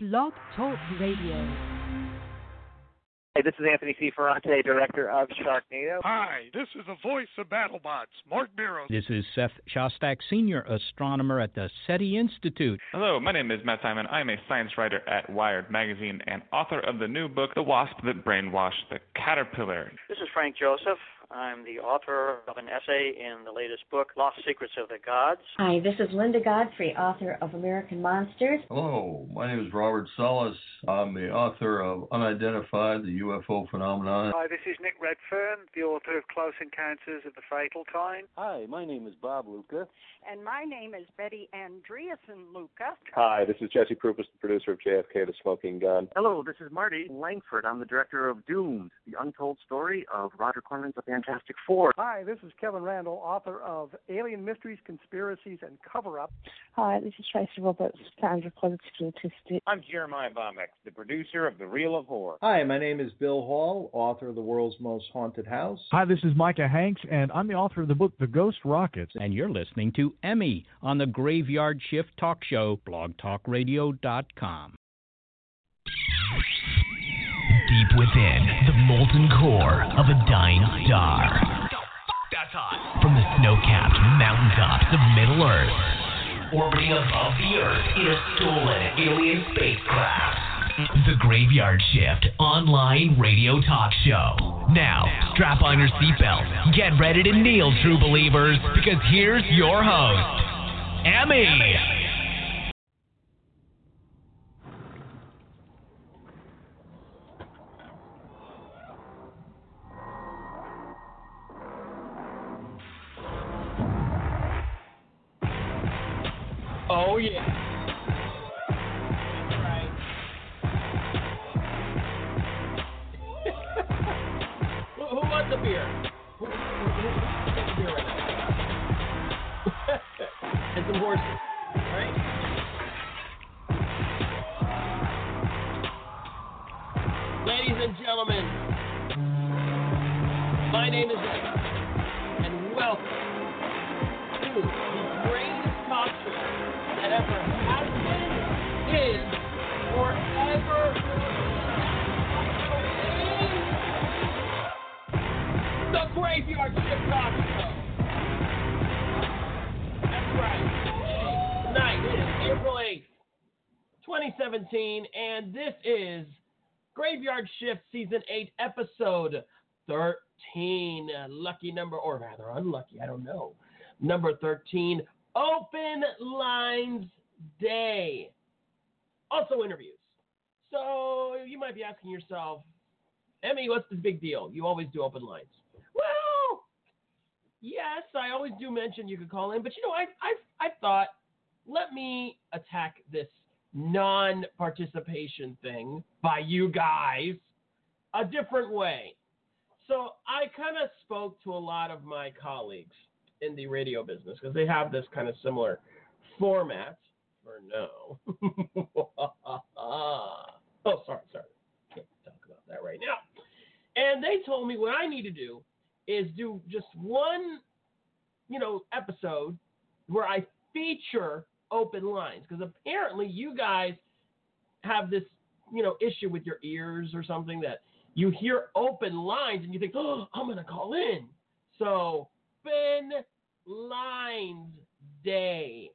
Blog Talk Radio. Hey, this is Anthony C. Ferrante, director of Sharknado. Hi, this is the voice of BattleBots, Mark Beiro. This is Seth Shostak, senior astronomer at the SETI Institute. Hello, my name is Matt Simon. I am a science writer at Wired Magazine and author of the new book, The Wasp That Brainwashed the Caterpillar. This is Frank Joseph. I'm the author of an essay in the latest book, Lost Secrets of the Gods. Hi, this is Linda Godfrey, author of American Monsters. Hello, my name is Robert Salas. I'm the author of Unidentified, the UFO Phenomenon. Hi, this is Nick Redfern, the author of Close Encounters of the Fatal Kind. Hi, my name is Bob Luca. And my name is Betty Andreasson Luca. Hi, this is Jesse Prupas, the producer of JFK The Smoking Gun. Hello, this is Marty Langford. I'm the director of Doomed, the untold story of Roger Corman's The Fantastic Four. Hi, this is Kevin Randle, author of Alien Mysteries, Conspiracies, and Cover Up. Hi, this is Tracy Roberts, founder of Positively Autistic. I'm Jeremiah Vomex, the producer of The Reel of Horror. Hi, my name is Bill Hall, author of The World's Most Haunted House. Hi, this is Micah Hanks, and I'm the author of the book The Ghost Rockets. And you're listening to Emi on the Graveyard Shift Talk Show, blogtalkradio.com. Deep within the molten core of a dying star. From the snow-capped mountaintops of Middle Earth, orbiting above the Earth in a stolen alien spacecraft. The Graveyard Shift online radio talk show. Now, strap on your seatbelt, get ready to kneel, true believers, because here's your host, Emi. Is Graveyard Shift Season 8, Episode 13. Lucky number, or rather unlucky, I don't know. Number 13, Open Lines Day. Also interviews. So you might be asking yourself, Emi, what's the big deal? You always do open lines. Well, yes, I always do mention you could call in, but you know, I I I thought let me attack this non-participation thing by you guys a different way. So I kind of spoke to a lot of my colleagues in the radio business because they have this kind of similar format. Or no. oh, sorry, sorry. Can't talk about that right now. And they told me what I need to do is do just one, you know, episode where I feature open lines because apparently you guys have this, you know, issue with your ears or something that you hear open lines and you think, oh, I'm gonna call in. So open lines day.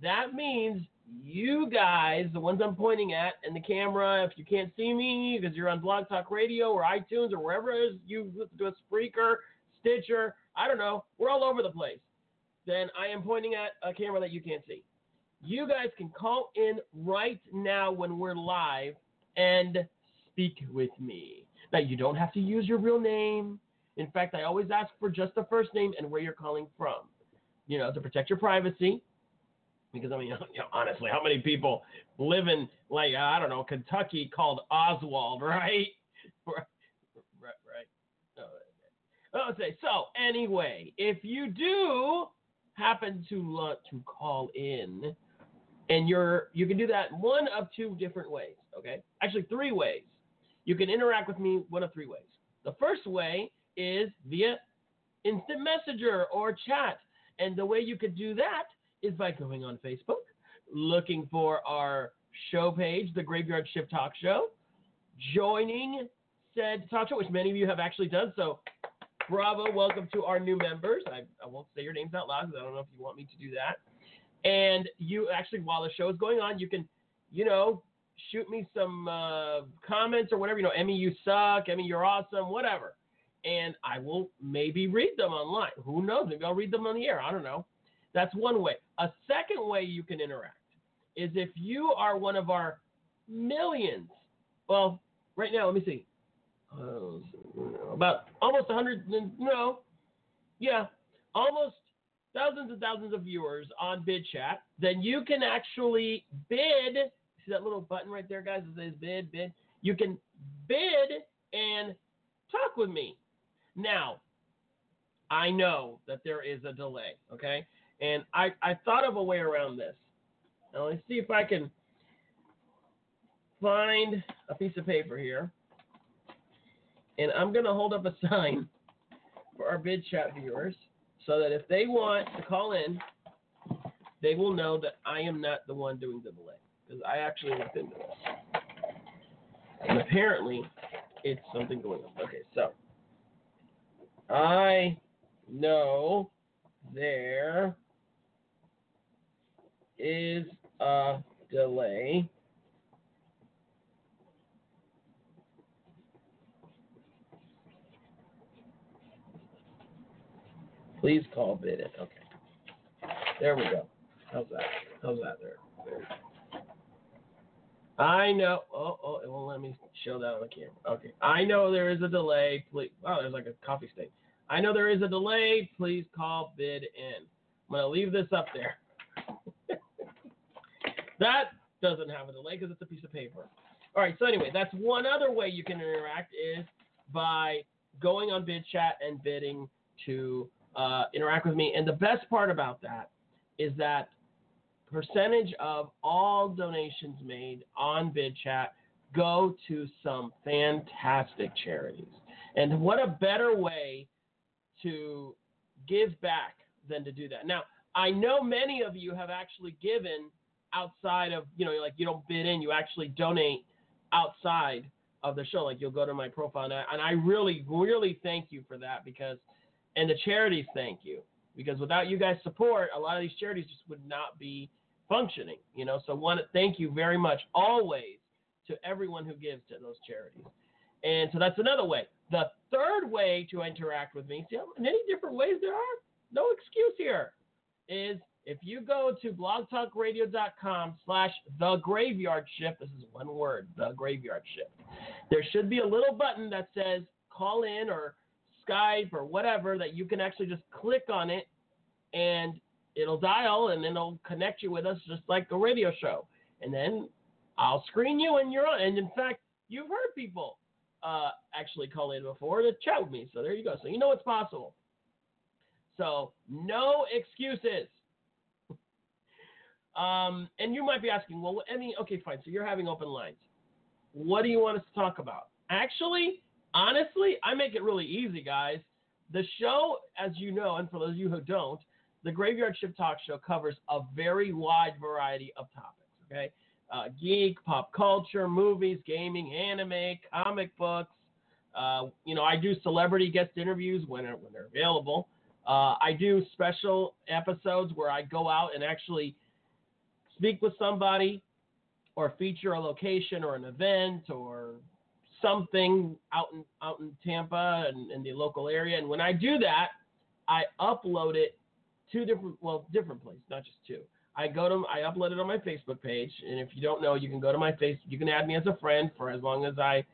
That means you guys, the ones I'm pointing at, and the camera, if you can't see me because you're on Blog Talk Radio or iTunes or wherever it is you listen to a Spreaker, Stitcher, I don't know, we're all over the place. Then I am pointing at a camera that you can't see. You guys can call in right now when we're live and speak with me. Now, you don't have to use your real name. In fact, I always ask for just the first name and where you're calling from, you know, to protect your privacy. Because I mean, you know, honestly, how many people live in like I don't know Kentucky called Oswald, right? right, right. Okay. So anyway, if you do happen to want to call in, and you're you can do that one of two different ways. Okay, actually three ways. You can interact with me one of three ways. The first way is via instant messenger or chat. And the way you could do that is by going on Facebook, looking for our show page, the Graveyard Shift Talk Show, joining said talk show, which many of you have actually done. So, bravo, welcome to our new members. I, I won't say your names out loud because I don't know if you want me to do that. And you actually, while the show is going on, you can, you know, shoot me some uh, comments or whatever. You know, Emi, you suck. Emi, you're awesome. Whatever. And I will maybe read them online. Who knows? Maybe I'll read them on the air. I don't know. That's one way. A second way you can interact is if you are one of our millions. Well, right now, let me see. Uh, about almost 100, no, yeah, almost thousands and thousands of viewers on Bid Chat, then you can actually bid. See that little button right there, guys? It says bid, bid. You can bid and talk with me. Now, I know that there is a delay, okay? And I, I thought of a way around this. Now, let's see if I can find a piece of paper here. And I'm going to hold up a sign for our bid chat viewers so that if they want to call in, they will know that I am not the one doing the delay because I actually looked into this. And apparently, it's something going on. Okay, so I know there is a delay. Please call bid it. Okay. There we go. How's that? How's that there? there. I know. Oh, oh, it won't let me show that on the camera. Okay. I know there is a delay. Please. Oh, there's like a coffee stain. I know there is a delay. Please call bid in. I'm going to leave this up there. that doesn't have a delay because it's a piece of paper. All right. So anyway, that's one other way you can interact is by going on bid chat and bidding to uh, interact with me. And the best part about that is that percentage of all donations made on bid chat go to some fantastic charities. And what a better way to give back than to do that. Now, I know many of you have actually given outside of, you know, like you don't bid in, you actually donate outside of the show. Like you'll go to my profile, and I, and I really, really thank you for that because – and the charities thank you because without you guys' support, a lot of these charities just would not be functioning. You know, so one, thank you very much always to everyone who gives to those charities. And so that's another way. The third way to interact with me, see how many different ways there are? No excuse here. Is if you go to blogtalkradio.com slash the graveyard shift, this is one word, the graveyard shift. There should be a little button that says call in or Skype or whatever that you can actually just click on it and it'll dial and then it'll connect you with us just like a radio show. And then I'll screen you and you're on. And in fact, you've heard people uh, actually call in before to chat with me. So there you go. So you know it's possible. So no excuses. um, and you might be asking, well, any okay, fine. So you're having open lines. What do you want us to talk about? Actually, honestly, I make it really easy, guys. The show, as you know, and for those of you who don't, the Graveyard Shift Talk Show covers a very wide variety of topics. Okay, uh, geek, pop culture, movies, gaming, anime, comic books. Uh, you know, I do celebrity guest interviews when when they're available. Uh, I do special episodes where I go out and actually speak with somebody or feature a location or an event or something out in out in Tampa and in the local area. And when I do that, I upload it to different well different places, not just two. I go to I upload it on my Facebook page, and if you don't know, you can go to my face. You can add me as a friend for as long as I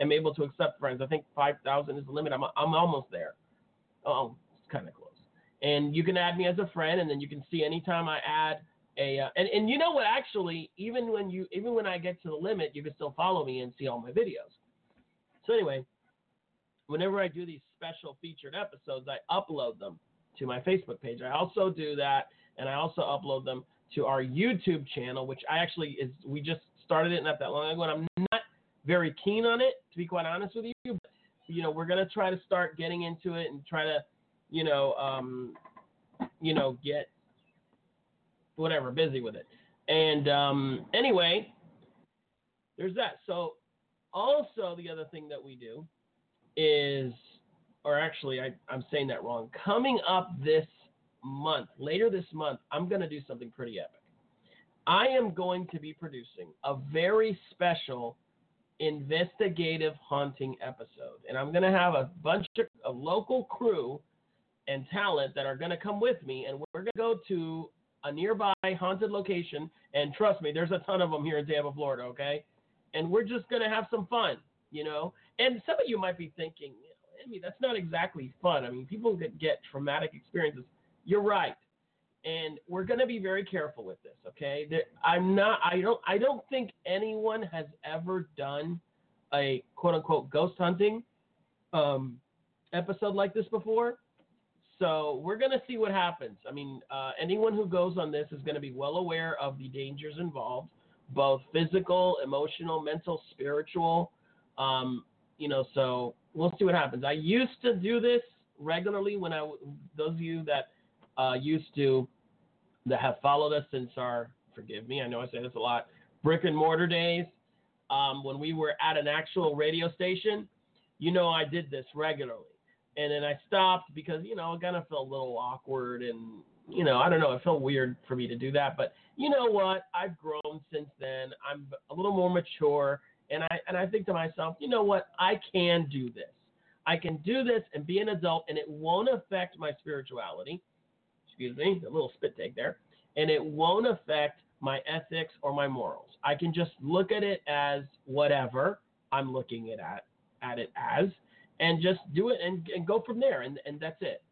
am able to accept friends. I think five thousand is the limit. I'm I'm almost there. Oh, it's kind of close. And you can add me as a friend, and then you can see anytime I add a uh, and and you know what? Actually, even when you even when I get to the limit, you can still follow me and see all my videos. So anyway, whenever I do these special featured episodes, I upload them to my Facebook page. I also do that, and I also upload them to our YouTube channel, which I actually is we just started it not that long ago, and I'm not very keen on it to be quite honest with you. But, you know, we're gonna try to start getting into it and try to, you know, um, you know, get whatever busy with it. And um, anyway, there's that. So also the other thing that we do is, or actually I, I'm saying that wrong. Coming up this month, later this month, I'm going to do something pretty epic. I am going to be producing a very special investigative haunting episode. And I'm going to have a bunch of a local crew and talent that are going to come with me. And we're going to go to a nearby haunted location. And trust me, there's a ton of them here in Tampa, Florida, okay? And we're just going to have some fun, you know? And some of you might be thinking, I mean, that's not exactly fun. I mean, people that get traumatic experiences. You're right and we're going to be very careful with this okay i'm not i don't i don't think anyone has ever done a quote unquote ghost hunting um, episode like this before so we're going to see what happens i mean uh, anyone who goes on this is going to be well aware of the dangers involved both physical emotional mental spiritual um, you know so we'll see what happens i used to do this regularly when i those of you that uh, used to that have followed us since our forgive me, I know I say this a lot, brick and mortar days, um, when we were at an actual radio station, you know I did this regularly. And then I stopped because, you know, it kind of felt a little awkward and, you know, I don't know, it felt weird for me to do that. But you know what? I've grown since then. I'm a little more mature and I and I think to myself, you know what? I can do this. I can do this and be an adult and it won't affect my spirituality excuse me, a little spit take there, and it won't affect my ethics or my morals. I can just look at it as whatever I'm looking it at at it as, and just do it and, and go from there, and and that's it.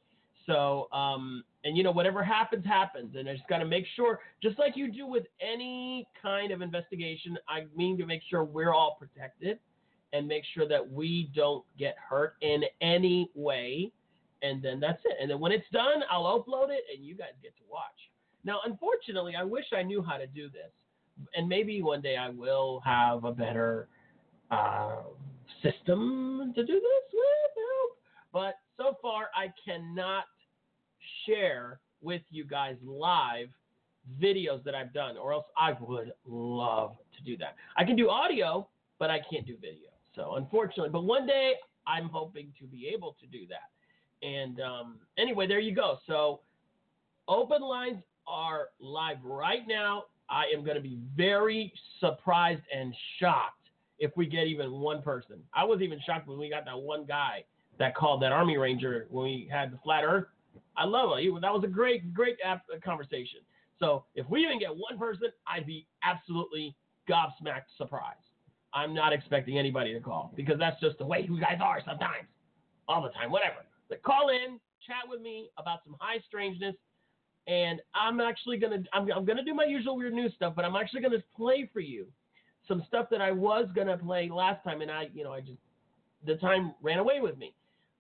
So, um, and you know, whatever happens, happens, and I just got to make sure, just like you do with any kind of investigation, I mean to make sure we're all protected and make sure that we don't get hurt in any way and then that's it. And then when it's done, I'll upload it, and you guys get to watch. Now, unfortunately, I wish I knew how to do this, and maybe one day I will have a better uh, system to do this with. But so far, I cannot share with you guys live videos that I've done, or else I would love to do that. I can do audio, but I can't do video. So unfortunately, but one day I'm hoping to be able to do that. And um, anyway, there you go. So open lines are live right now. I am going to be very surprised and shocked if we get even one person. I was even shocked when we got that one guy that called that Army Ranger when we had the flat Earth. I love it. That was a great, great uh, conversation. So if we even get one person, I'd be absolutely gobsmacked surprised. I'm not expecting anybody to call because that's just the way you guys are sometimes, all the time, whatever that call in, chat with me about some high strangeness, and I'm actually gonna I'm, I'm gonna do my usual weird news stuff, but I'm actually gonna play for you some stuff that I was gonna play last time, and I you know I just the time ran away with me.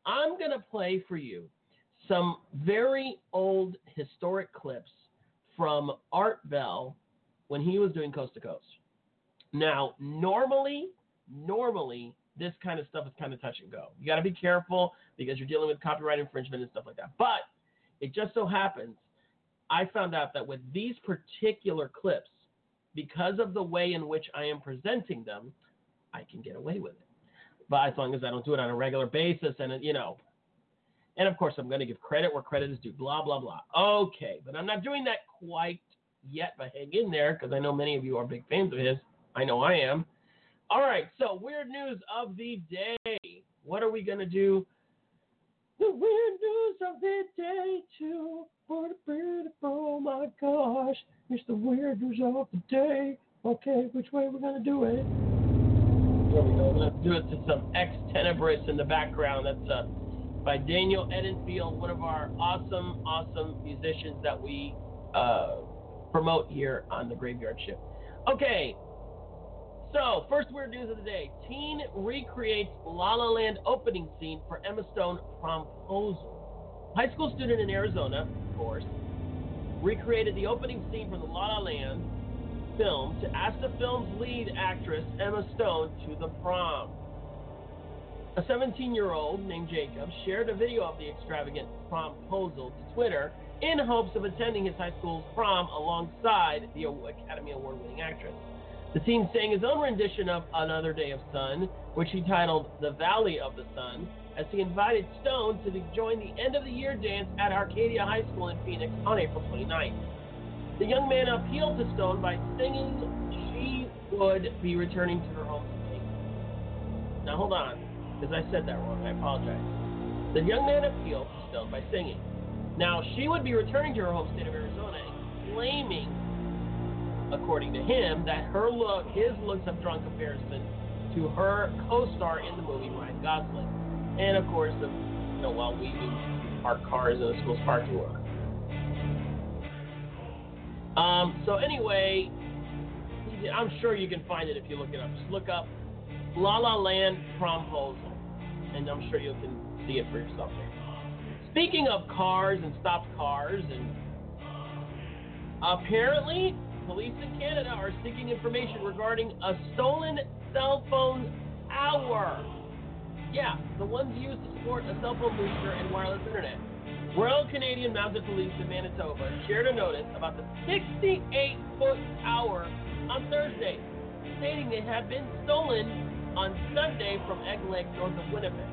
I'm gonna play for you some very old historic clips from Art Bell when he was doing Coast to Coast. Now, normally, normally this kind of stuff is kind of touch and go. You got to be careful because you're dealing with copyright infringement and stuff like that. But it just so happens I found out that with these particular clips, because of the way in which I am presenting them, I can get away with it. But as long as I don't do it on a regular basis and, you know, and of course I'm going to give credit where credit is due, blah, blah, blah. Okay, but I'm not doing that quite yet, but hang in there because I know many of you are big fans of his. I know I am. All right, so weird news of the day. What are we going to do? The weird news of the day, too. Oh my gosh. It's the weird news of the day. Okay, which way we're going to do it? Here we go. Let's do it to some Ex Tenebris in the background. That's uh, by Daniel Edenfield, one of our awesome, awesome musicians that we uh, promote here on the Graveyard Shift. Okay, so, first weird news of the day. Teen recreates La La Land opening scene for Emma Stone promposal. High school student in Arizona, of course, recreated the opening scene from the La La Land film to ask the film's lead actress, Emma Stone, to the prom. A 17 year old named Jacob shared a video of the extravagant promposal to Twitter in hopes of attending his high school's prom alongside the Academy Award winning actress. The team sang his own rendition of Another Day of Sun, which he titled The Valley of the Sun, as he invited Stone to join the end of the year dance at Arcadia High School in Phoenix on April 29th. The young man appealed to Stone by singing she would be returning to her home state. Now hold on, because I said that wrong. I apologize. The young man appealed Stone by singing. Now she would be returning to her home state of Arizona, claiming according to him, that her look, his looks have drawn comparison to her co-star in the movie, Ryan Gosling, and of course, the, you know, while we park cars in the school's parking lot. Um, so anyway, I'm sure you can find it if you look it up. Just look up La La Land Promposal, and I'm sure you can see it for yourself. Speaking of cars and stopped cars, and apparently police in Canada are seeking information regarding a stolen cell phone tower. Yeah, the ones used to support a cell phone booster and wireless internet. Royal Canadian Mounted Police in Manitoba shared a notice about the 68 foot tower on Thursday, stating they had been stolen on Sunday from Egg Lake, north of Winnipeg.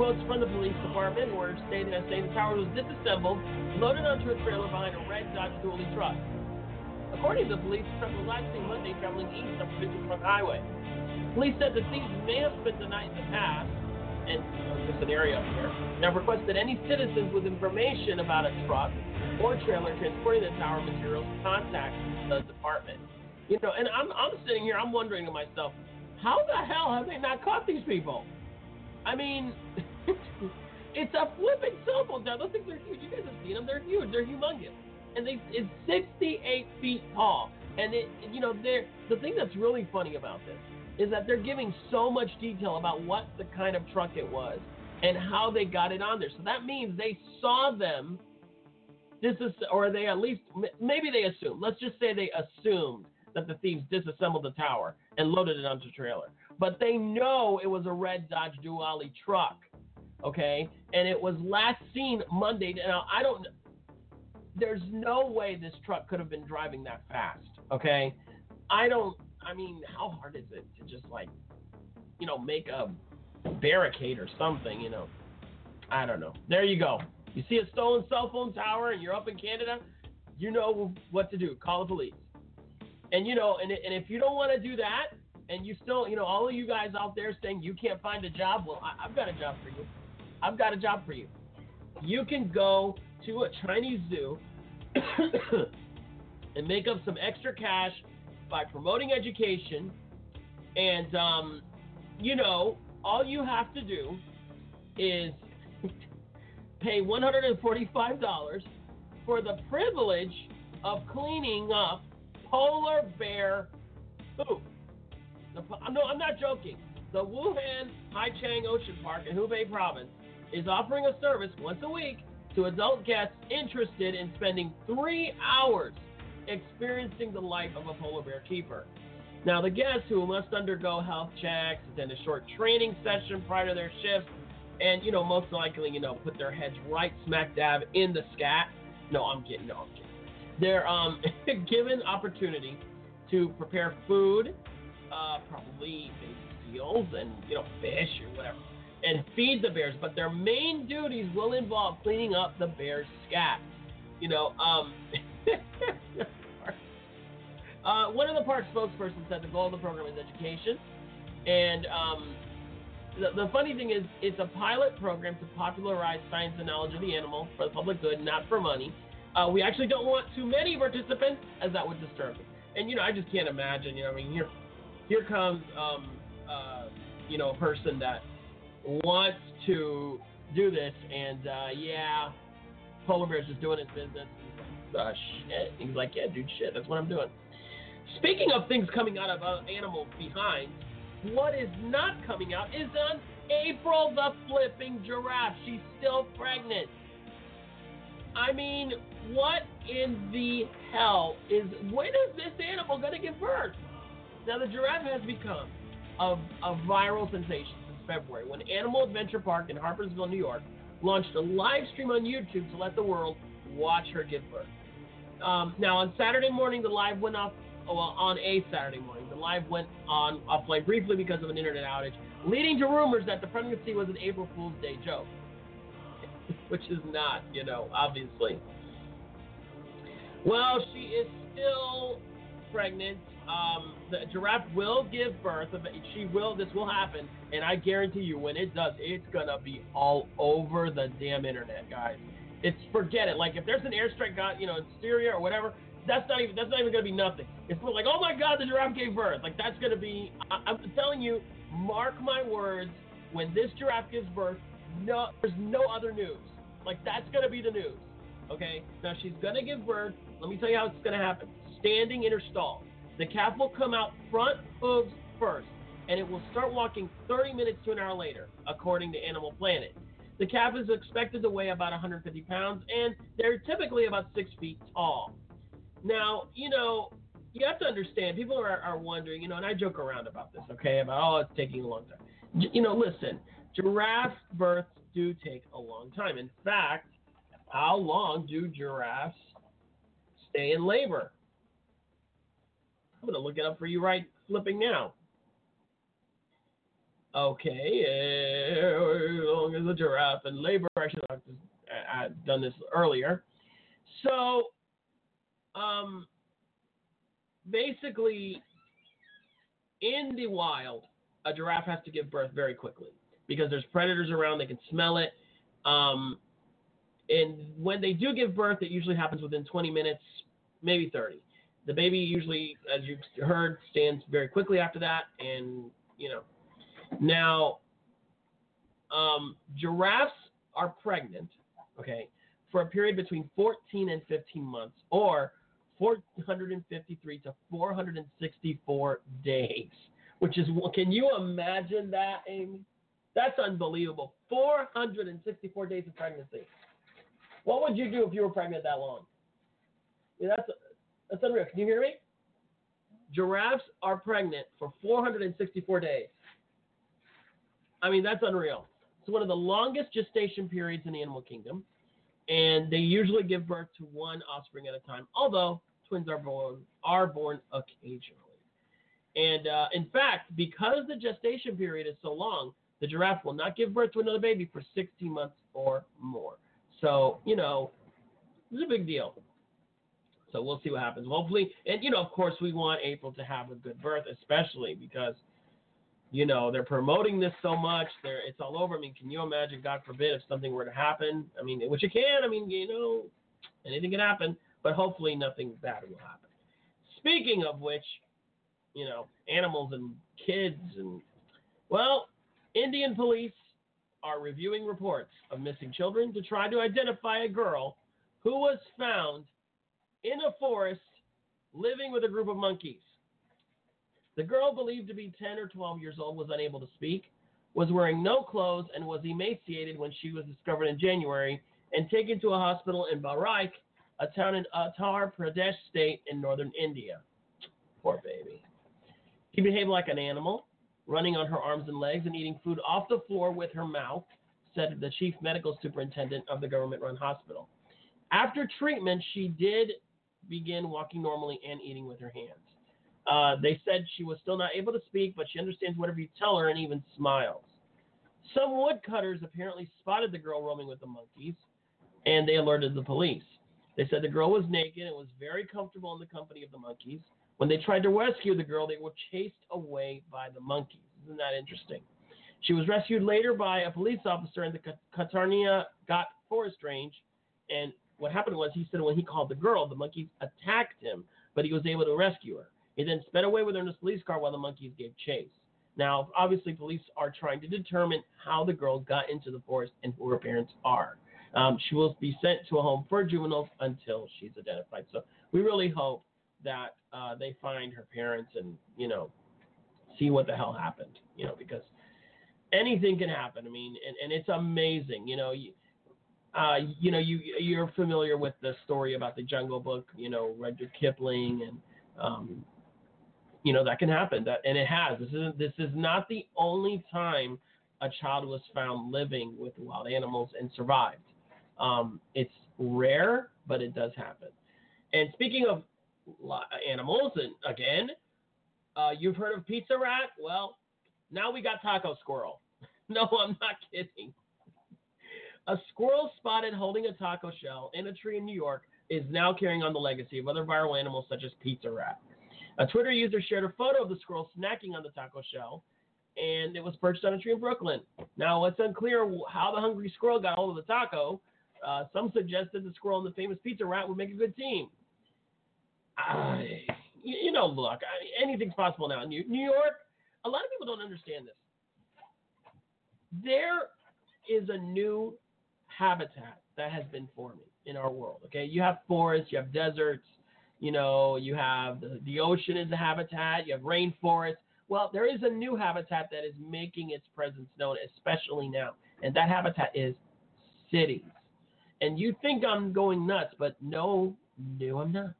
Quotes from the police department were stated as the tower was disassembled, loaded onto a trailer behind a red Dodge Dually truck. According to the police, the truck was last seen Monday traveling east on Provincial Trunk Highway. Police said the thieves may have spent the night in the past, and just an area up here, and have requested any citizens with information about a truck or trailer transporting the tower materials contact the department. You know, and I'm I'm sitting here, I'm wondering to myself, how the hell have they not caught these people? I mean, it's a flipping phone tower. Those things are huge. You guys have seen them. They're huge. They're humongous and they it's 68 feet tall. And it, you know, they're the thing that's really funny about this is that they're giving so much detail about what the kind of truck it was and how they got it on there. So that means they saw them. This is, or they at least maybe they assumed. Let's just say they assumed that the thieves disassembled the tower and loaded it onto a trailer. But they know it was a red Dodge Dually truck, okay? And it was last seen Monday. Now I don't there's no way this truck could have been driving that fast. Okay, I don't. I mean, how hard is it to just like, you know, make a barricade or something? You know, I don't know. There you go. You see a stolen cell phone tower and you're up in Canada, you know what to do. Call the police. And you know, and, and if you don't want to do that, and you still, you know, all of you guys out there saying you can't find a job, well, I, I've got a job for you. I've got a job for you. You can go to a Chinese zoo and make up some extra cash by promoting education. And, um, you know, all you have to do is pay $145 for the privilege of cleaning up polar bear poop. no, I'm not joking. The Wuhan Haichang Ocean Park in Hubei Province is offering a service once a week to adult guests interested in spending three hours experiencing the life of a polar bear keeper. Now, the guests who must undergo health checks, attend a short training session prior to their shifts, and you know, most likely, you know, put their heads right smack dab in the scat. No, I'm kidding. No, I'm kidding. They're um, given opportunity to prepare food, uh, probably seals and you know fish or whatever and feed the bears, but their main duties will involve cleaning up the bears' scat. You know, um, uh, one of the park spokespersons said the goal of the program is education, and um, the, the, funny thing is, it's a pilot program to popularize science and knowledge of the animal for the public good, not for money. Uh, we actually don't want too many participants, as that would disturb them. And you know, I just can't imagine. You know, I mean, here, here comes, um, uh, you know, a person that wants to do this, and uh, yeah, Polar Bear's just doing his business. Uh, shit. He's like, yeah, dude, shit, that's what I'm doing. Speaking of things coming out of uh, animal behind, what is not coming out is on April the flipping giraffe. She's still pregnant. I mean, what in the hell is when is this animal gonna give birth? Now the giraffe has become a, a viral sensation. Since February when Animal Adventure Park in Harpursville, New York, launched a live stream on YouTube to let the world watch her give birth. Um, now, on Saturday morning, the live went off well, on a Saturday morning. The live went on offline briefly because of an internet outage, leading to rumors that the pregnancy was an April Fool's Day joke, which is not, you know, obviously. Well, she is still pregnant. Um, the giraffe will give birth. She will. This will happen, and I guarantee you, when it does, it's gonna be all over the damn internet, guys. It's forget it. Like if there's an airstrike, got you know, in Syria or whatever, that's not even that's not even gonna be nothing. It's like, oh my God, the giraffe gave birth. Like that's gonna be. I, I'm telling you, mark my words. When this giraffe gives birth, no, there's no other news. Like that's gonna be the news. Okay. Now she's gonna give birth. Let me tell you how it's gonna happen. Standing in her stall. The calf will come out front hooves first, and it will start walking 30 minutes to an hour later, according to Animal Planet. The calf is expected to weigh about 150 pounds, and they're typically about six feet tall. Now, you know, you have to understand, people are, are wondering, you know, and I joke around about this, okay, about, oh, it's taking a long time. J- you know, listen, giraffe births do take a long time. In fact, how long do giraffes stay in labor? I'm going to look it up for you right flipping now. Okay, as long as a giraffe in labor, I should have I, I've done this earlier. So, um, basically, in the wild, a giraffe has to give birth very quickly because there's predators around, they can smell it. Um, and when they do give birth, it usually happens within 20 minutes, maybe 30. The baby usually, as you heard, stands very quickly after that, and you know. Now, um, giraffes are pregnant, okay, for a period between 14 and 15 months, or 453 to 464 days, which is, can you imagine that, Amy? That's unbelievable. 464 days of pregnancy. What would you do if you were pregnant that long? That's that's unreal. Can you hear me? Giraffes are pregnant for 464 days. I mean, that's unreal. It's one of the longest gestation periods in the animal kingdom, and they usually give birth to one offspring at a time. Although twins are born are born occasionally. And uh, in fact, because the gestation period is so long, the giraffe will not give birth to another baby for 16 months or more. So, you know, it's a big deal. So we'll see what happens. Hopefully, and you know, of course, we want April to have a good birth, especially because, you know, they're promoting this so much. They're it's all over. I mean, can you imagine? God forbid if something were to happen. I mean, which it can. I mean, you know, anything can happen. But hopefully, nothing bad will happen. Speaking of which, you know, animals and kids and well, Indian police are reviewing reports of missing children to try to identify a girl who was found in a forest living with a group of monkeys. The girl, believed to be 10 or 12 years old, was unable to speak, was wearing no clothes, and was emaciated when she was discovered in January and taken to a hospital in Bahraich, a town in Uttar Pradesh state in northern India. Poor baby. She behaved like an animal, running on her arms and legs and eating food off the floor with her mouth, said the chief medical superintendent of the government run hospital. After treatment, she did begin walking normally and eating with her hands. Uh, they said she was still not able to speak, but she understands whatever you tell her and even smiles. Some woodcutters apparently spotted the girl roaming with the monkeys, and they alerted the police. They said the girl was naked and was very comfortable in the company of the monkeys. When they tried to rescue the girl, they were chased away by the monkeys. Isn't that interesting? She was rescued later by a police officer in the Katarnia Ghat Forest Range, and what happened was he said when he called the girl, the monkeys attacked him, but he was able to rescue her. He then sped away with her in his police car while the monkeys gave chase. Now, obviously, police are trying to determine how the girl got into the forest and who her parents are. Um, she will be sent to a home for juveniles until she's identified. So we really hope that uh, they find her parents and you know see what the hell happened. You know because anything can happen. I mean, and, and it's amazing. You know, you, uh, you know, you you're familiar with the story about the Jungle Book. You know, Rudyard Kipling, and um, you know that can happen. That and it has. This is this is not the only time a child was found living with wild animals and survived. Um, it's rare, but it does happen. And speaking of animals. And again, uh, you've heard of pizza rat? Well, now we got taco squirrel. no, I'm not kidding. A squirrel spotted holding a taco shell in a tree in New York is now carrying on the legacy of other viral animals such as pizza rat. A Twitter user shared a photo of the squirrel snacking on the taco shell, and it was perched on a tree in Brooklyn. Now, it's unclear how the hungry squirrel got hold of the taco. Uh, some suggested the squirrel and the famous pizza rat would make a good team. I, you know, look, I anything's possible now. New, New York, a lot of people don't understand this. There is a new habitat that has been forming in our world. Okay, you have forests, you have deserts, you know, you have the, the ocean is a habitat, you have rainforests. Well, there is a new habitat that is making its presence known, especially now, and that habitat is cities. And you think I'm going nuts, but no, no, I'm not.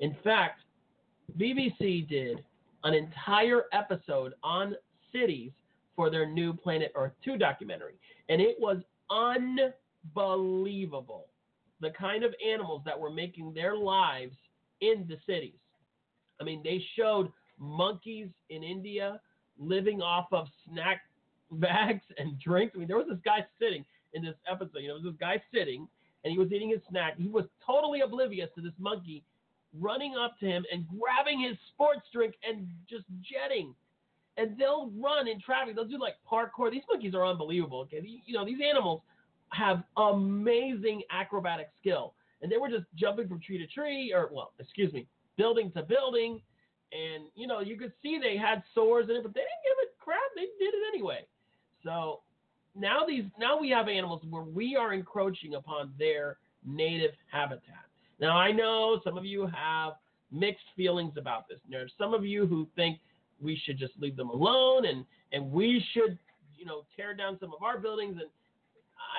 In fact, BBC did an entire episode on cities for their new Planet Earth 2 documentary, and it was unbelievable the kind of animals that were making their lives in the cities. I mean, they showed monkeys in India living off of snack bags and drinks. I mean, there was this guy sitting in this episode. You know, there was this guy sitting and he was eating his snack. He was totally oblivious to this monkey running up to him and grabbing his sports drink and just jetting. And they'll run in traffic. They'll do like parkour. These monkeys are unbelievable. Okay, you know these animals have amazing acrobatic skill, and they were just jumping from tree to tree, or well, excuse me, building to building, and you know you could see they had sores in it, but they didn't give a crap. They did it anyway. So now these now we have animals where we are encroaching upon their native habitat. Now I know some of you have mixed feelings about this. There's some of you who think we should just leave them alone and and we should you know tear down some of our buildings and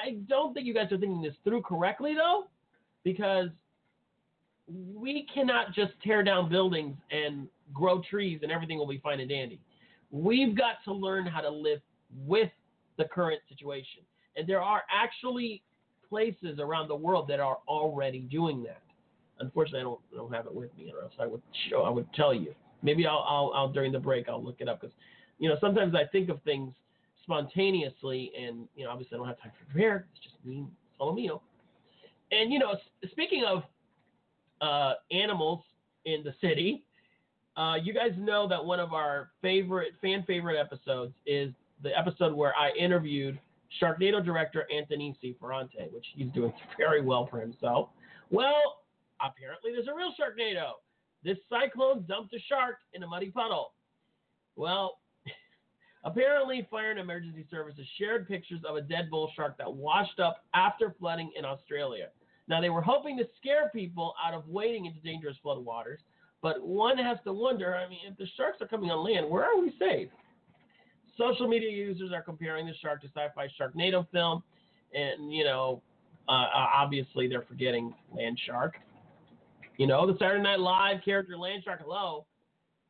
I don't think you guys are thinking this through correctly though because we cannot just tear down buildings and grow trees and everything will be fine and dandy. We've got to learn how to live with the current situation. And there are actually places around the world that are already doing that. Unfortunately, I don't, don't have it with me, or else I would show, I would tell you. Maybe I'll, I'll, I'll during the break, I'll look it up because, you know, sometimes I think of things spontaneously, and you know, obviously I don't have time to prepare. It's just me, solo mio. And you know, speaking of uh, animals in the city, uh, you guys know that one of our favorite fan favorite episodes is the episode where I interviewed Sharknado director Anthony C. Ferrante, which he's doing very well for himself. Well, apparently there's a real Sharknado. This cyclone dumped a shark in a muddy puddle. Well, apparently fire and emergency services shared pictures of a dead bull shark that washed up after flooding in Australia. Now they were hoping to scare people out of wading into dangerous flood waters, but one has to wonder, I mean, if the sharks are coming on land, where are we safe? Social media users are comparing the shark to sci-fi Sharknado film, and you know, uh, obviously they're forgetting Land Shark. You know, the Saturday Night Live character Land Shark. Hello.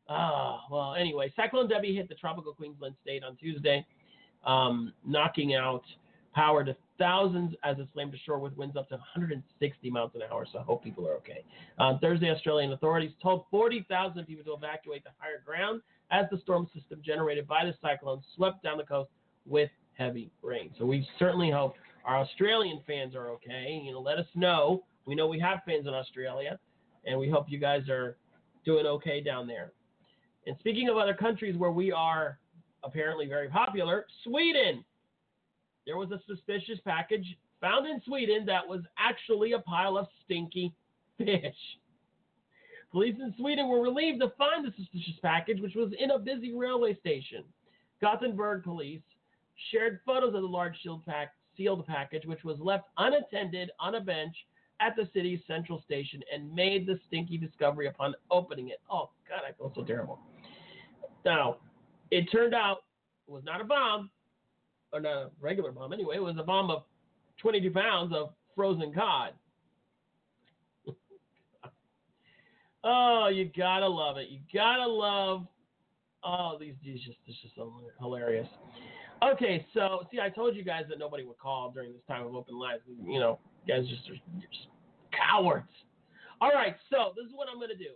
Ah, well, anyway, Cyclone Debbie hit the tropical Queensland state on Tuesday, um, knocking out power to thousands as it slammed ashore with winds up to 160 miles an hour. So I hope people are okay. On Thursday, Australian authorities told 40,000 people to evacuate to higher ground as the storm system generated by the cyclone swept down the coast with heavy rain. So we certainly hope our Australian fans are okay. You know, let us know. We know we have fans in Australia, and we hope you guys are doing okay down there. And speaking of other countries where we are apparently very popular, Sweden. There was a suspicious package found in Sweden that was actually a pile of stinky fish. Police in Sweden were relieved to find the suspicious package, which was in a busy railway station. Gothenburg police shared photos of the large sealed, pack, sealed package, which was left unattended on a bench at the city's central station and made the stinky discovery upon opening it. Oh, God, I feel so terrible. Now, it turned out it was not a bomb, or not a regular bomb anyway. It was a bomb of 22 pounds of frozen cod. oh, you gotta love it. You gotta love. Oh, these these just this is so hilarious. Okay, so see, I told you guys that nobody would call during this time of open lines. You know, guys just just cowards. All right, so this is what I'm gonna do.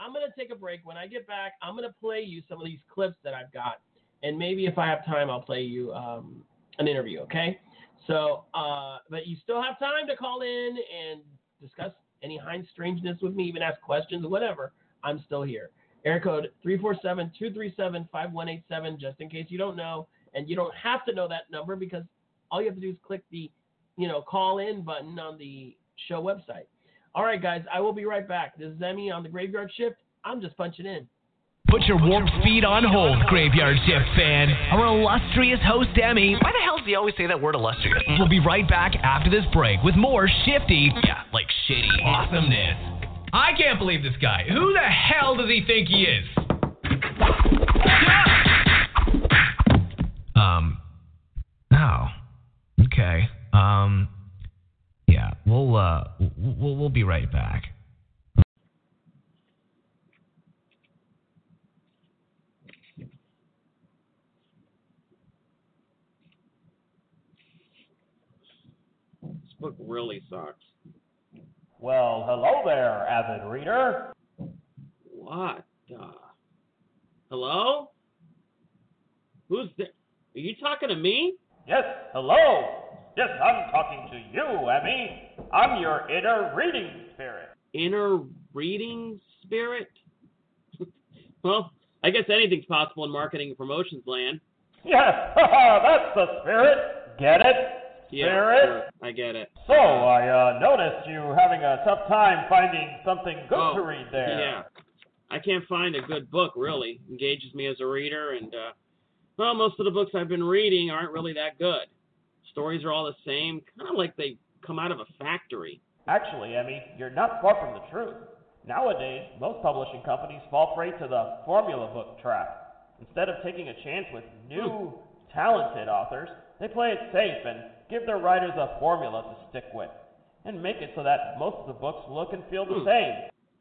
I'm gonna take a break. When I get back, I'm gonna play you some of these clips that I've got, and maybe if I have time, I'll play you um, an interview. Okay? So, uh, but you still have time to call in and discuss any Heinz strangeness with me, even ask questions, whatever. I'm still here. Air code 347-237-5187, just in case you don't know, and you don't have to know that number because all you have to do is click the, you know, call in button on the show website. All right, guys, I will be right back. This is Emi on the Graveyard Shift. I'm just punching in. Put your warped feet on hold, Graveyard Shift fan. Our illustrious host, Emi. Why the hell does he always say that word illustrious? We'll be right back after this break with more shifty, yeah, like shitty, awesomeness. I can't believe this guy. Who the hell does he think he is? Um, oh, okay. Um, yeah, we'll, uh, we'll, we'll be right back. This book really sucks. Well, hello there, avid reader. What? Uh, hello? Who's there? Are you talking to me? Yes, hello. Yes, I'm talking to you, Emi. I'm your inner reading spirit. Inner reading spirit? well, I guess anything's possible in marketing and promotions land. Yes, that's the spirit. Get it? Yeah, Spirit? sure, I get it. So, I uh, noticed you having a tough time finding something good Oh, to read there. Yeah. I can't find a good book, really. Engages me as a reader, and, uh, well, most of the books I've been reading aren't really that good. Stories are all the same, kind of like they come out of a factory. Actually, Emi, you're not far from the truth. Nowadays, most publishing companies fall prey to the formula book trap. Instead of taking a chance with new, talented authors, they play it safe and give their writers a formula to stick with, and make it so that most of the books look and feel the Hmm. same.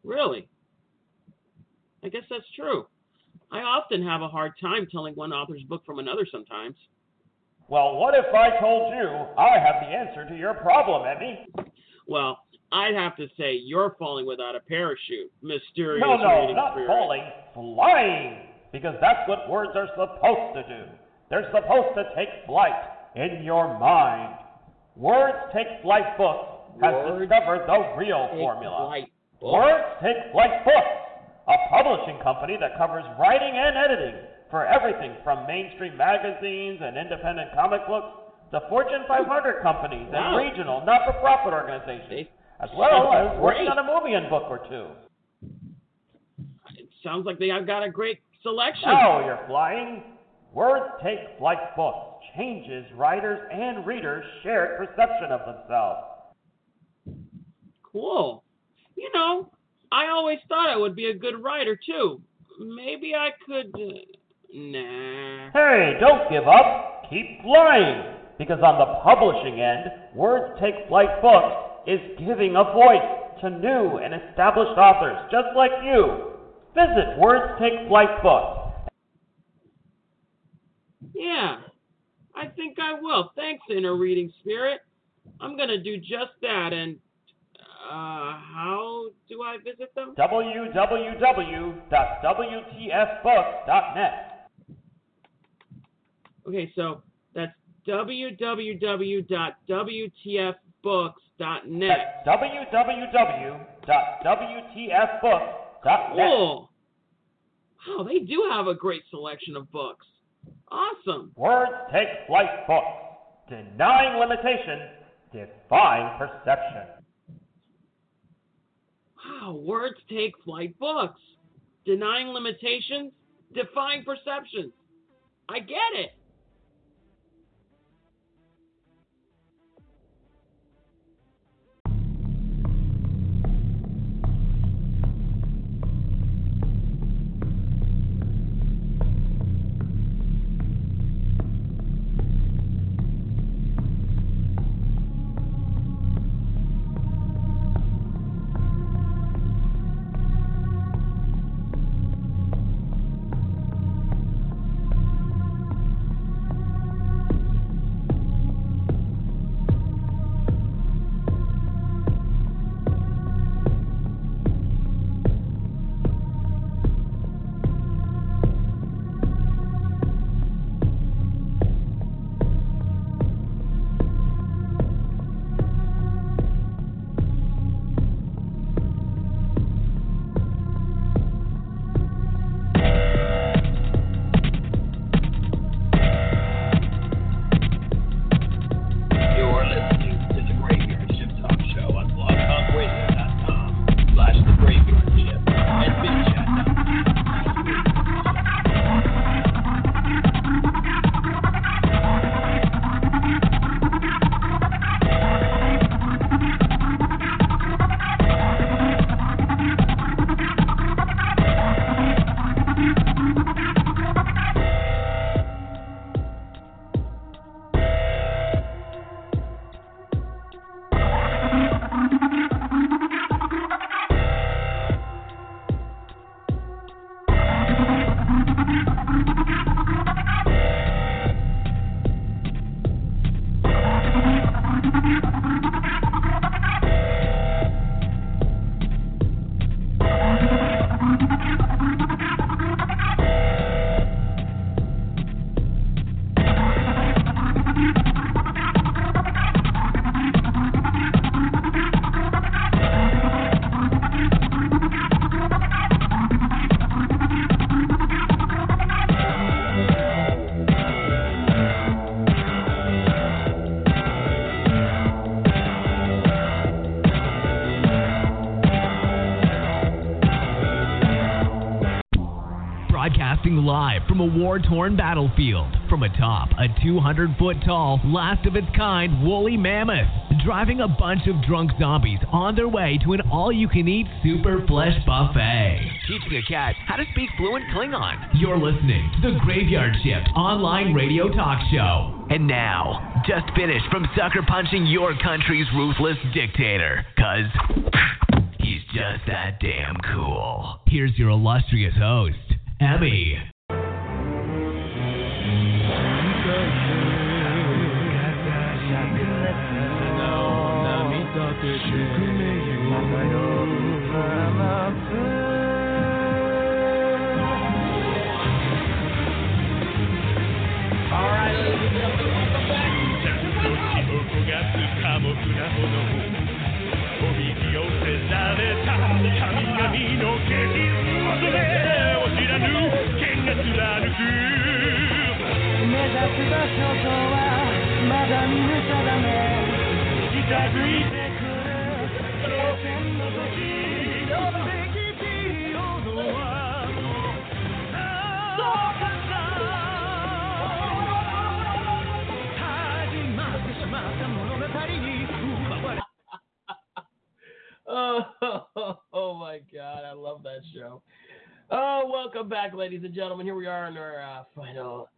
Really? I guess that's true. I often have a hard time telling one author's book from another sometimes. Well, what if I told you I have the answer to your problem, Emi? Well, I'd have to say you're falling without a parachute, mysterious No, no, not spirit. falling, flying, because that's what words are supposed to do. They're supposed to take flight in your mind. Words Take Flight Books has Words discovered the real formula. Words Take Flight Books, a publishing company that covers writing and editing for everything from mainstream magazines and independent comic books to Fortune 500 companies Wow. and regional not-for-profit organizations, as well as working on a movie and book or two. It sounds like they have got a great selection. Now you're flying. Words Take Flight Books changes writers' and readers' shared perception of themselves. Cool. You know, I always thought I would be a good writer too. Maybe I could. Uh, nah. Hey, don't give up. Keep flying. Because on the publishing end, Words Take Flight Books is giving a voice to new and established authors just like you. Visit Words Take Flight Books. Yeah, I think I will. Thanks, Inner Reading Spirit. I'm gonna do just that. And uh, how do I visit them? www.wtfbooks.net. Okay, so that's www.wtfbooks.net. www.wtfbooks.net. Cool. Wow, they do have a great selection of books. Awesome. Words Take Flight Books. Denying limitation, defying perception. Wow, words take flight books. Denying limitations, defying perceptions. I get it. Live from a war torn battlefield from atop a 200 foot tall, last of its kind woolly mammoth, driving a bunch of drunk zombies on their way to an all you can eat super flesh buffet. Teaching a cat how to speak fluent Klingon. You're listening to the Graveyard Shift online radio talk show. And now, just finished from sucker punching your country's ruthless dictator, cuz he's just that damn cool. Here's your illustrious host, Emi. Agreed. Oh, oh my God, I love that show. Oh, welcome back, ladies and gentlemen. Here we are on our uh, final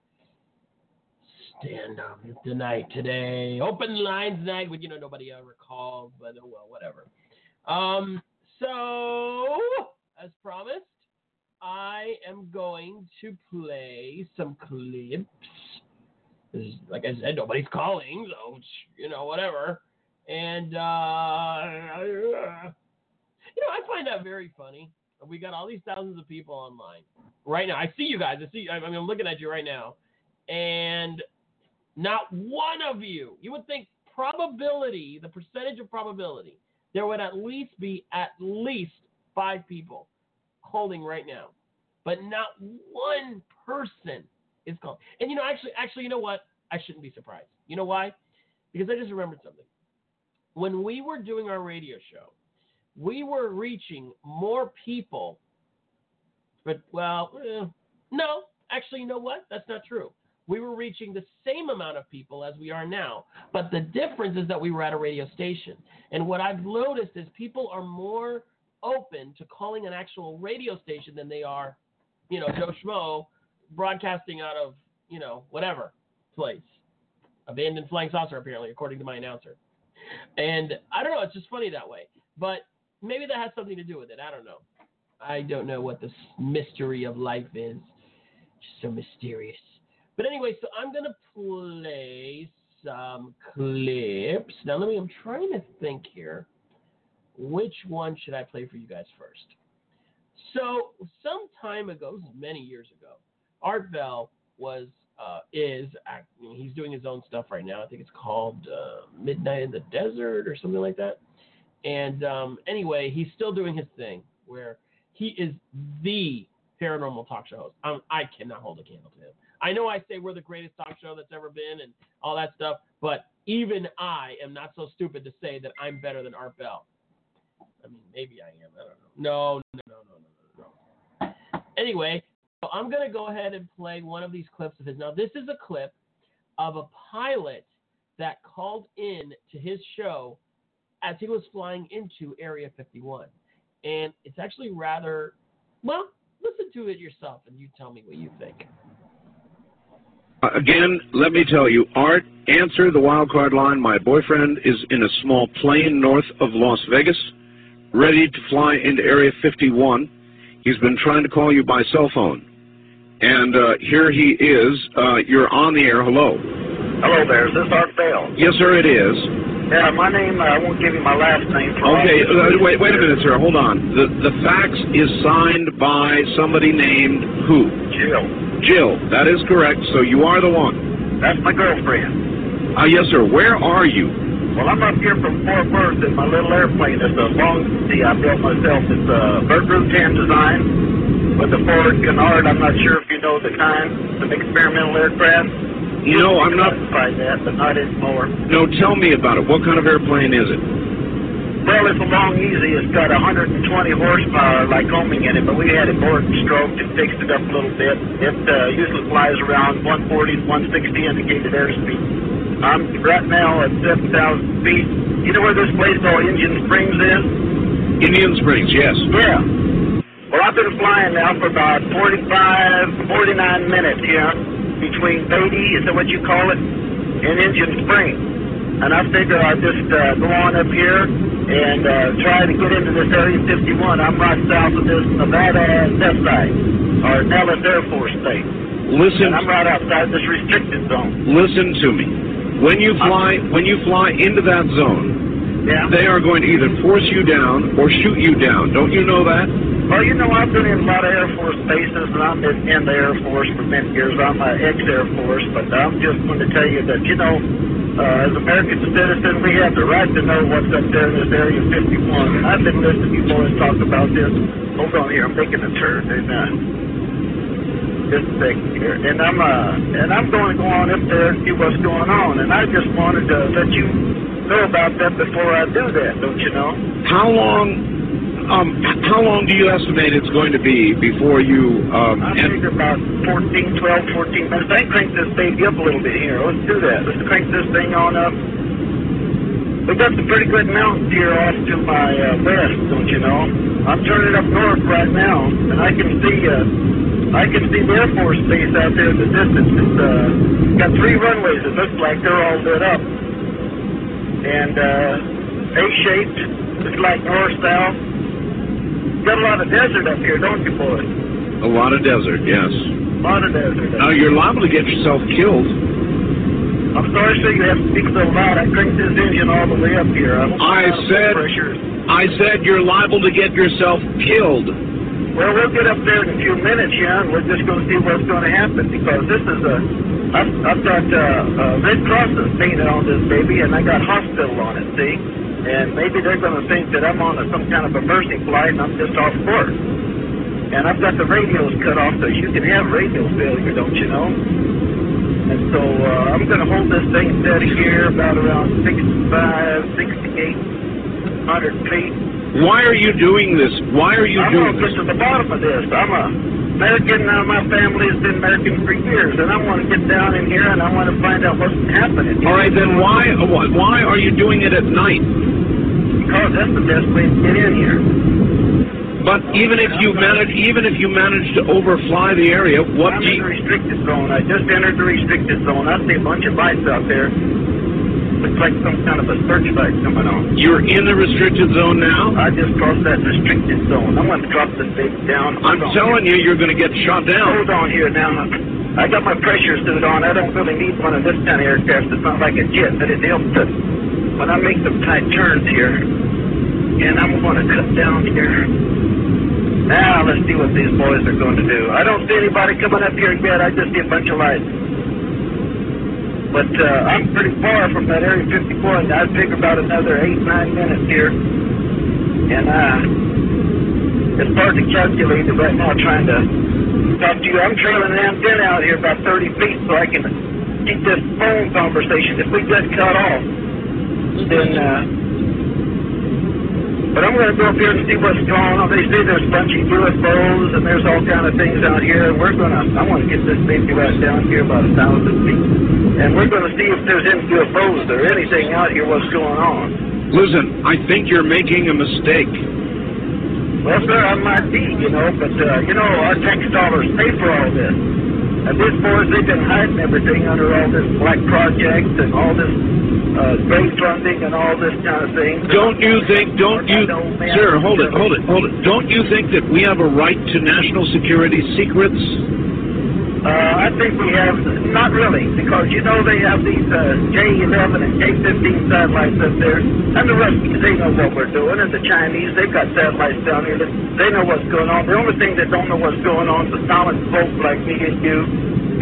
stand up tonight, today. Open lines night, which you know nobody ever called, but oh well, whatever. Um, so as promised, I am going to play some clips. Like I said, nobody's calling, so you know whatever. And uh, you know, I find that very funny. We got all these thousands of people online right now. I see you guys. I see. I mean, I'm looking at you right now, and not one of you. You would think probability, the percentage of probability, there would at least be at least five people holding right now, but not one person is calling. And you know, actually, actually, you know what? I shouldn't be surprised. You know why? Because I just remembered something. When we were doing our radio show, we were reaching more people. But well, eh, no, actually, you know what? That's not true. We were reaching the same amount of people as we are now, but the difference is that we were at a radio station. And what I've noticed is people are more open to calling an actual radio station than they are, you know, Joe Schmo broadcasting out of, you know, whatever place. Abandoned flying saucer, apparently, according to my announcer. And I don't know, it's just funny that way. But maybe that has something to do with it. I don't know. I don't know what this mystery of life is. Just so mysterious. But anyway, so I'm gonna play some clips. Now let me I'm trying to think here. Which one should I play for you guys first? So some time ago, many years ago, Art Bell was uh, is act, he's doing his own stuff right now. I think it's called uh, Midnight in the Desert or something like that. And um, anyway, he's still doing his thing where he is the paranormal talk show host. Um, I cannot hold a candle to him. I know I say we're the greatest talk show that's ever been and all that stuff, but even I am not so stupid to say that I'm better than Art Bell. I mean, maybe I am. I don't know. No, no, no, no, no, no. Anyway, so I'm going to go ahead and play one of these clips of his. Now, this is a clip of a pilot that called in to his show as he was flying into Area 51. And it's actually rather, well, listen to it yourself and you tell me what you think. Uh, Again, let me tell you, Art, answer the wild card line. My boyfriend is in a small plane north of Las Vegas, ready to fly into Area 51. He's been trying to call you by cell phone. And uh, here he is. Uh, you're on the air. Hello. Hello there. Is this Art Bell? Yes, sir, it is. Yeah, my name, uh, I won't give you my last name. for Okay, uh, wait, wait a minute, sir. Hold on. The the fax is signed by somebody named who? Jill. Jill. That is correct. So you are the one. That's my girlfriend. Uh, yes, sir. Where are you? Well, I'm up here from Fort Worth in my little airplane. It's a long see I built myself. It's a Burt Rutan design with a forward canard. I'm not sure if you know the kind. An experimental aircraft. You know, I'm not. Classified that, but not anymore. No, tell me about it. What kind of airplane is it? Well, it's a Long-EZ. It's got 120 horsepower Lycoming in it, but we had it bored and stroked and fixed it up a little bit. It uh, usually flies around 140 to 160 indicated airspeed. I'm right now at 7,000 feet. You know where this place called Indian Springs is? Indian Springs, yes. Yeah. Well, I've been flying now for about 45, 49 minutes here between Beatty, is that what you call it, and Indian Spring. And I figure I'll just uh, go on up here and uh, try to get into this Area 51. I'm right south of this Nevada test site, or Nellis Air Force Base. Listen. And I'm right outside this restricted zone. Listen to me. When you fly, when you fly into that zone, yeah. they are going to either force you down or shoot you down. Don't you know that? Well, you know, I've been in a lot of Air Force bases, and I've been in the Air Force for many years. I'm an ex-Air Force, but I'm just going to tell you that, you know, uh, as American citizens, we have the right to know what's up there in this Area 51. And I've been listening to you boys talk about this. Hold on here, I'm making a turn. And, uh, just a second here. And I'm, uh, and I'm going to go on up there and see what's going on. And I just wanted to let you know about that before I do that, don't you know? How long? Um, how long do you estimate it's going to be before you? Um, I figure about 14, 12, 14 minutes. I can crank this baby up a little bit here. Let's do that. Let's crank this thing on up. We got some pretty good mountains here off to my uh, west, don't you know? I'm turning up north right now, and I can see uh, I can see the Air Force base out there in the distance. It's uh, got three runways. It looks like they're all lit up, and uh, A-shaped. It's like north-south. Got a lot of desert up here, don't you, boys? A lot of desert, yes. A lot of desert. Now you're liable to get yourself killed. I'm sorry, sir, you have to speak so loud. I cranked this engine all the way up here. I'm I said, I said you're liable to get yourself killed. Well, we'll get up there in a few minutes, yeah, and we're just going to see what's going to happen because this is a. I've, I've got uh, uh, Red Crosses painted on this baby, and I got hospital on it. See, and maybe they're going to think that I'm on a, some kind of a mercy flight, and I'm just off course. And I've got the radios cut off, so you can have radio failure, don't you know? And so uh, I'm going to hold this thing steady here, about around 65, 68, 100 feet. Why are you doing this? Why are you I'm doing going to get to the bottom of this. I'm a American. Now my family has been American for years, and I want to get down in here and I want to find out what's happening. All right, then why why are you doing it at night? Because that's the best way to get in here. But even if you manage, even if you manage to overfly the area, what I'm in the restricted zone. I just entered the restricted zone. I see a bunch of lights out there. Looks like some kind of a searchlight coming on. You're in the restricted zone now. I just crossed that restricted zone. I'm going to drop this baby down. I'm telling you, you're going to get shot down. Hold on here now. I got my pressure suit on. I don't really need one of this kind of aircraft. It's not like a jet, but it helps to when I make some tight turns here. And I'm going to cut down here. Now let's see what these boys are going to do. I don't see anybody coming up here yet. I just see a bunch of lights. But uh, I'm pretty far from that Area 51. I'd figure about another eight, nine minutes here. And uh, it's hard to calculate it right now trying to to you. I'm trailing an antenna out here about 30 feet so I can keep this phone conversation. If we get cut off, then... Uh, but I'm going to go up here and see what's going on. They say there's of UFOs and there's all kind of things out here. We're going to, I want to get this baby right down here about a thousand feet. And we're going to see if there's any UFOs or anything out here, what's going on. Listen, I think you're making a mistake. Well, sir, I might be, you know, but, uh, you know, our tax dollars pay for all this. And these boys, they've been hiding everything under all this black project and all this uh, grave funding and all this kind of thing. Don't you think? Don't you, sir? Hold it, hold it, hold it. Don't you think that we have a right to national security secrets? Uh, I think we have, not really, because you know they have these uh, J-11 and K-15 satellites up there, and the Russians, they know what we're doing, and the Chinese, they've got satellites down here, that they know what's going on. The only thing that don't know what's going on is the common folk like me and you,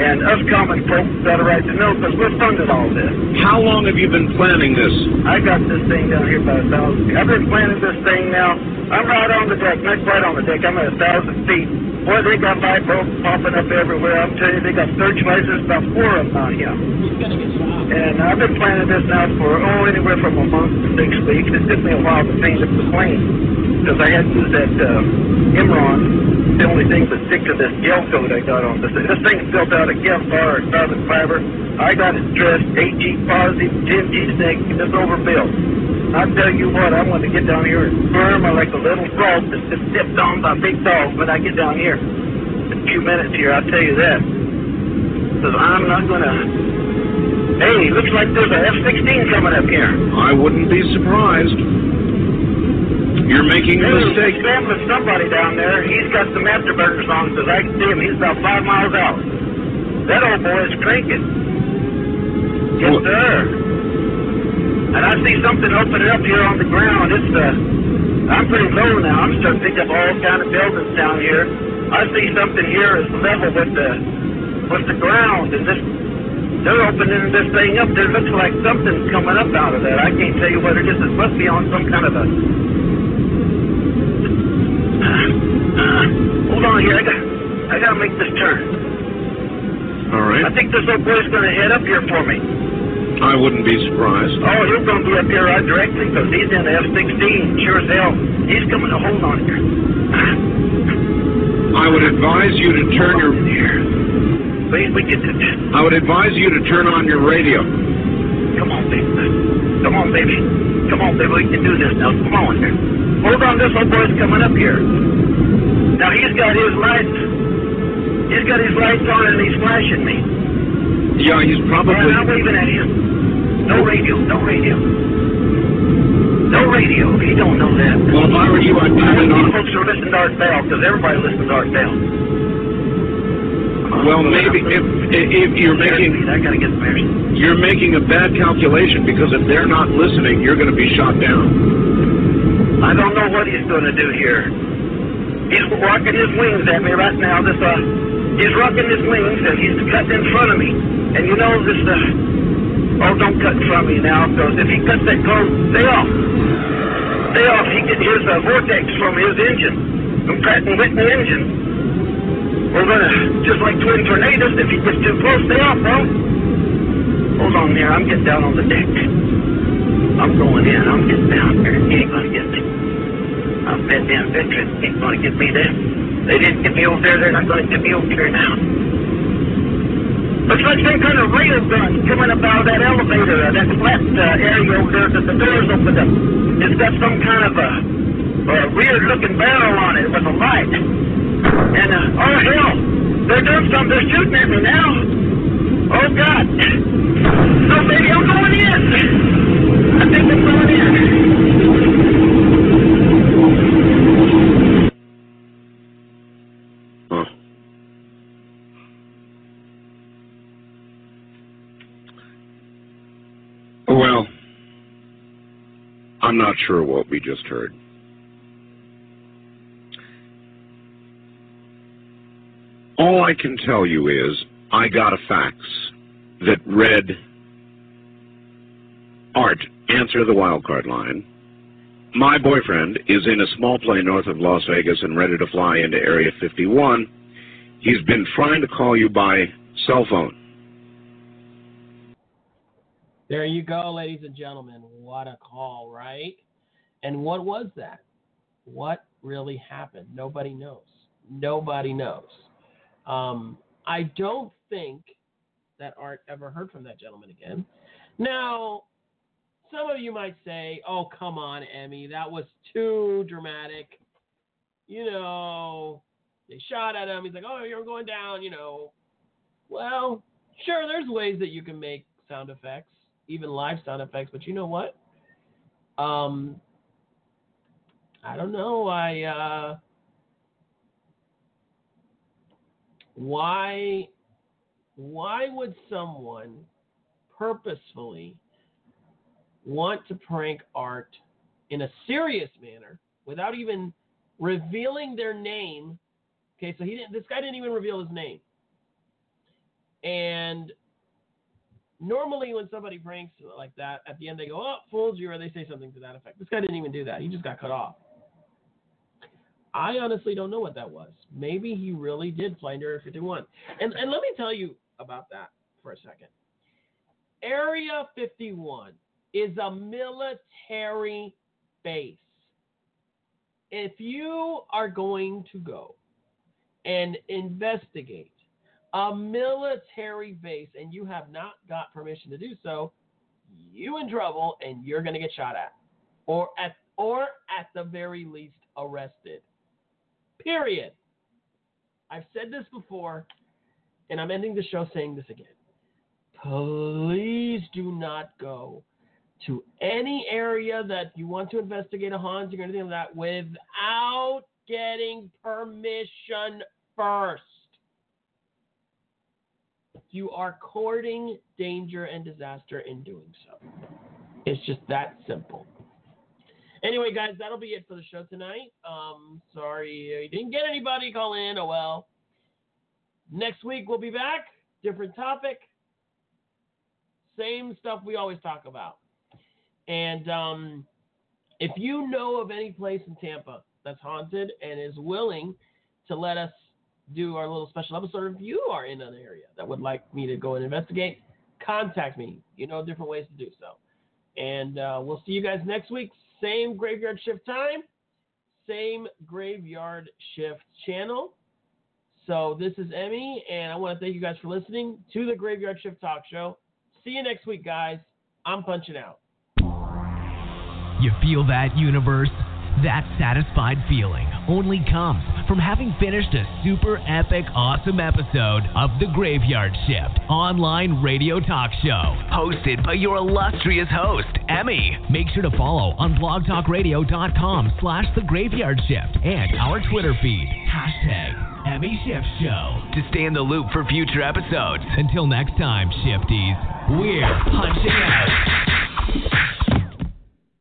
and us common folk got a right to know, because we're funding all this. How long have you been planning this? I got this thing down here about a thousand feet. I've been planning this thing now. I'm right on the deck, not quite on the deck. I'm at a thousand feet. Boy, they got light bulbs popping up everywhere. I'm telling you, they got searchlights. There's about four of them out here. And I've been planning this now for, oh, anywhere from a month to six weeks. It took me a while to paint up the plane because I had to use that uh, Imron. The only thing to stick to this gel coat I got on this. This thing's built out of Kevlar or carbon fiber. I got it dressed 8G positive, 10G negative. It's overbuilt. I tell you what, I want to get down here and firm like a little frog that's just stepped on by big dogs when I get down here. In a few minutes here, I'll tell you that. Because I'm not going to... Hey, looks like there's a F-16 coming up here. I wouldn't be surprised. You're making a mistake. Sam with somebody down there. He's got some afterburners on because I can see him. He's about five miles out. That old boy is cranking. Yes, Well- sir. And I see something opening up here on the ground. It's uh, I'm pretty low now. I'm starting to pick up all kind of buildings down here. I see something here is level with the with the ground, and this they're opening this thing up. There looks like something's coming up out of that. I can't tell you what it is. It must be on some kind of a hold on here. I got, I got to make this turn. All right. I think this old boy's to head up here for me. I wouldn't be surprised. Oh, he's going to be up here uh, right directly because he's in the F-16. Sure as hell. He's coming to hold on here. I would advise you to turn your. Here. Please, we get this. I would advise you to turn on your radio. Come on, baby. Come on, baby. Come on, baby. We can do this now. Come on here. Hold on. This old boy's coming up here. Now, he's got his lights. He's got his lights on and he's flashing me. Yeah, he's probably. I'm waving at him. No radio. No radio. No radio. He don't know that. Well, if I were you, I'd turn it on. folks are listening to Art Bell because everybody listens to Art Bell. Well, maybe if if you're making I gotta get some air. you're making a bad calculation because if they're not listening, you're going to be shot down. I don't know what he's going to do here. He's rocking his wings at me right now. This uh, he's rocking his wings and he's cutting in front of me. And you know this uh, oh, don't cut in front of me now because if he cuts that close, stay off. Stay off. He can hear the vortex from his engine, from Pratt Whitney engine. We're gonna just like twin tornadoes. If he gets too close, stay off, bro. Hold on there. I'm getting down on the deck. I'm going in. I'm getting down there. He ain't gonna get me. I'm bet them veterans ain't gonna get me there. They didn't get me over there. They're not gonna get me over here now. Looks like some kind of rail gun coming up out of that elevator, uh, that flat uh, area over there that the doors opened up. It's got some kind of a, a weird-looking barrel on it with a light. And, uh, oh, hell, they're doing something. They're shooting at me now. Oh, God. No, baby, I'm going in. I think I'm going in. Not sure what we just heard. All I can tell you is I got a fax that read Art, answer the wildcard line. My boyfriend is in a small plane north of Las Vegas and ready to fly into Area 51. He's been trying to call you by cell phone. There you go, ladies and gentlemen. What a call, right? And what was that? What really happened? Nobody knows. Nobody knows. Um, I don't think that Art ever heard from that gentleman again. Now, some of you might say, oh, come on, Emi, that was too dramatic. You know, they shot at him. He's like, oh, you're going down, you know. Well, sure, there's ways that you can make sound effects, even live sound effects, but you know what? Um, I don't know. I, uh, why, why would someone purposefully want to prank art in a serious manner without even revealing their name. Okay, so he didn't this guy didn't even reveal his name. And normally when somebody pranks like that, at the end they go, Oh, fooled you, or they say something to that effect. This guy didn't even do that. He just got cut off. I honestly don't know what that was. Maybe he really did into Area 51. And and let me tell you about that for a second. Area 51 is a military base. If you are going to go and investigate a military base and you have not got permission to do so, you in trouble and you're going to get shot at or at or at the very least arrested. Period. I've said this before and I'm ending the show saying this again. Please do not go to any area that you want to investigate a haunting or anything like that without getting permission first. You are courting danger and disaster in doing so. It's just that simple. Anyway, guys, that'll be it for the show tonight. Um, sorry you didn't get anybody call in. Oh well. Next week we'll be back. Different topic. Same stuff we always talk about. And um, if you know of any place in Tampa that's haunted and is willing to let us do our little special episode, if you are in an area that would like me to go and investigate, contact me. You know different ways to do so. And uh, we'll see you guys next week. Same graveyard shift time, same graveyard shift channel. So this is Emi, and I want to thank you guys for listening to the Graveyard Shift Talk Show. See you next week, guys. I'm punching out. You feel that universe? That satisfied feeling only comes from having finished a super epic, awesome episode of The Graveyard Shift online radio talk show. Hosted by your illustrious host, Emi. Make sure to follow on blogtalkradio.com slash The Graveyard Shift and our Twitter feed, hashtag Emi Shift Show, to stay in the loop for future episodes. Until next time, Shifties, we're punching out.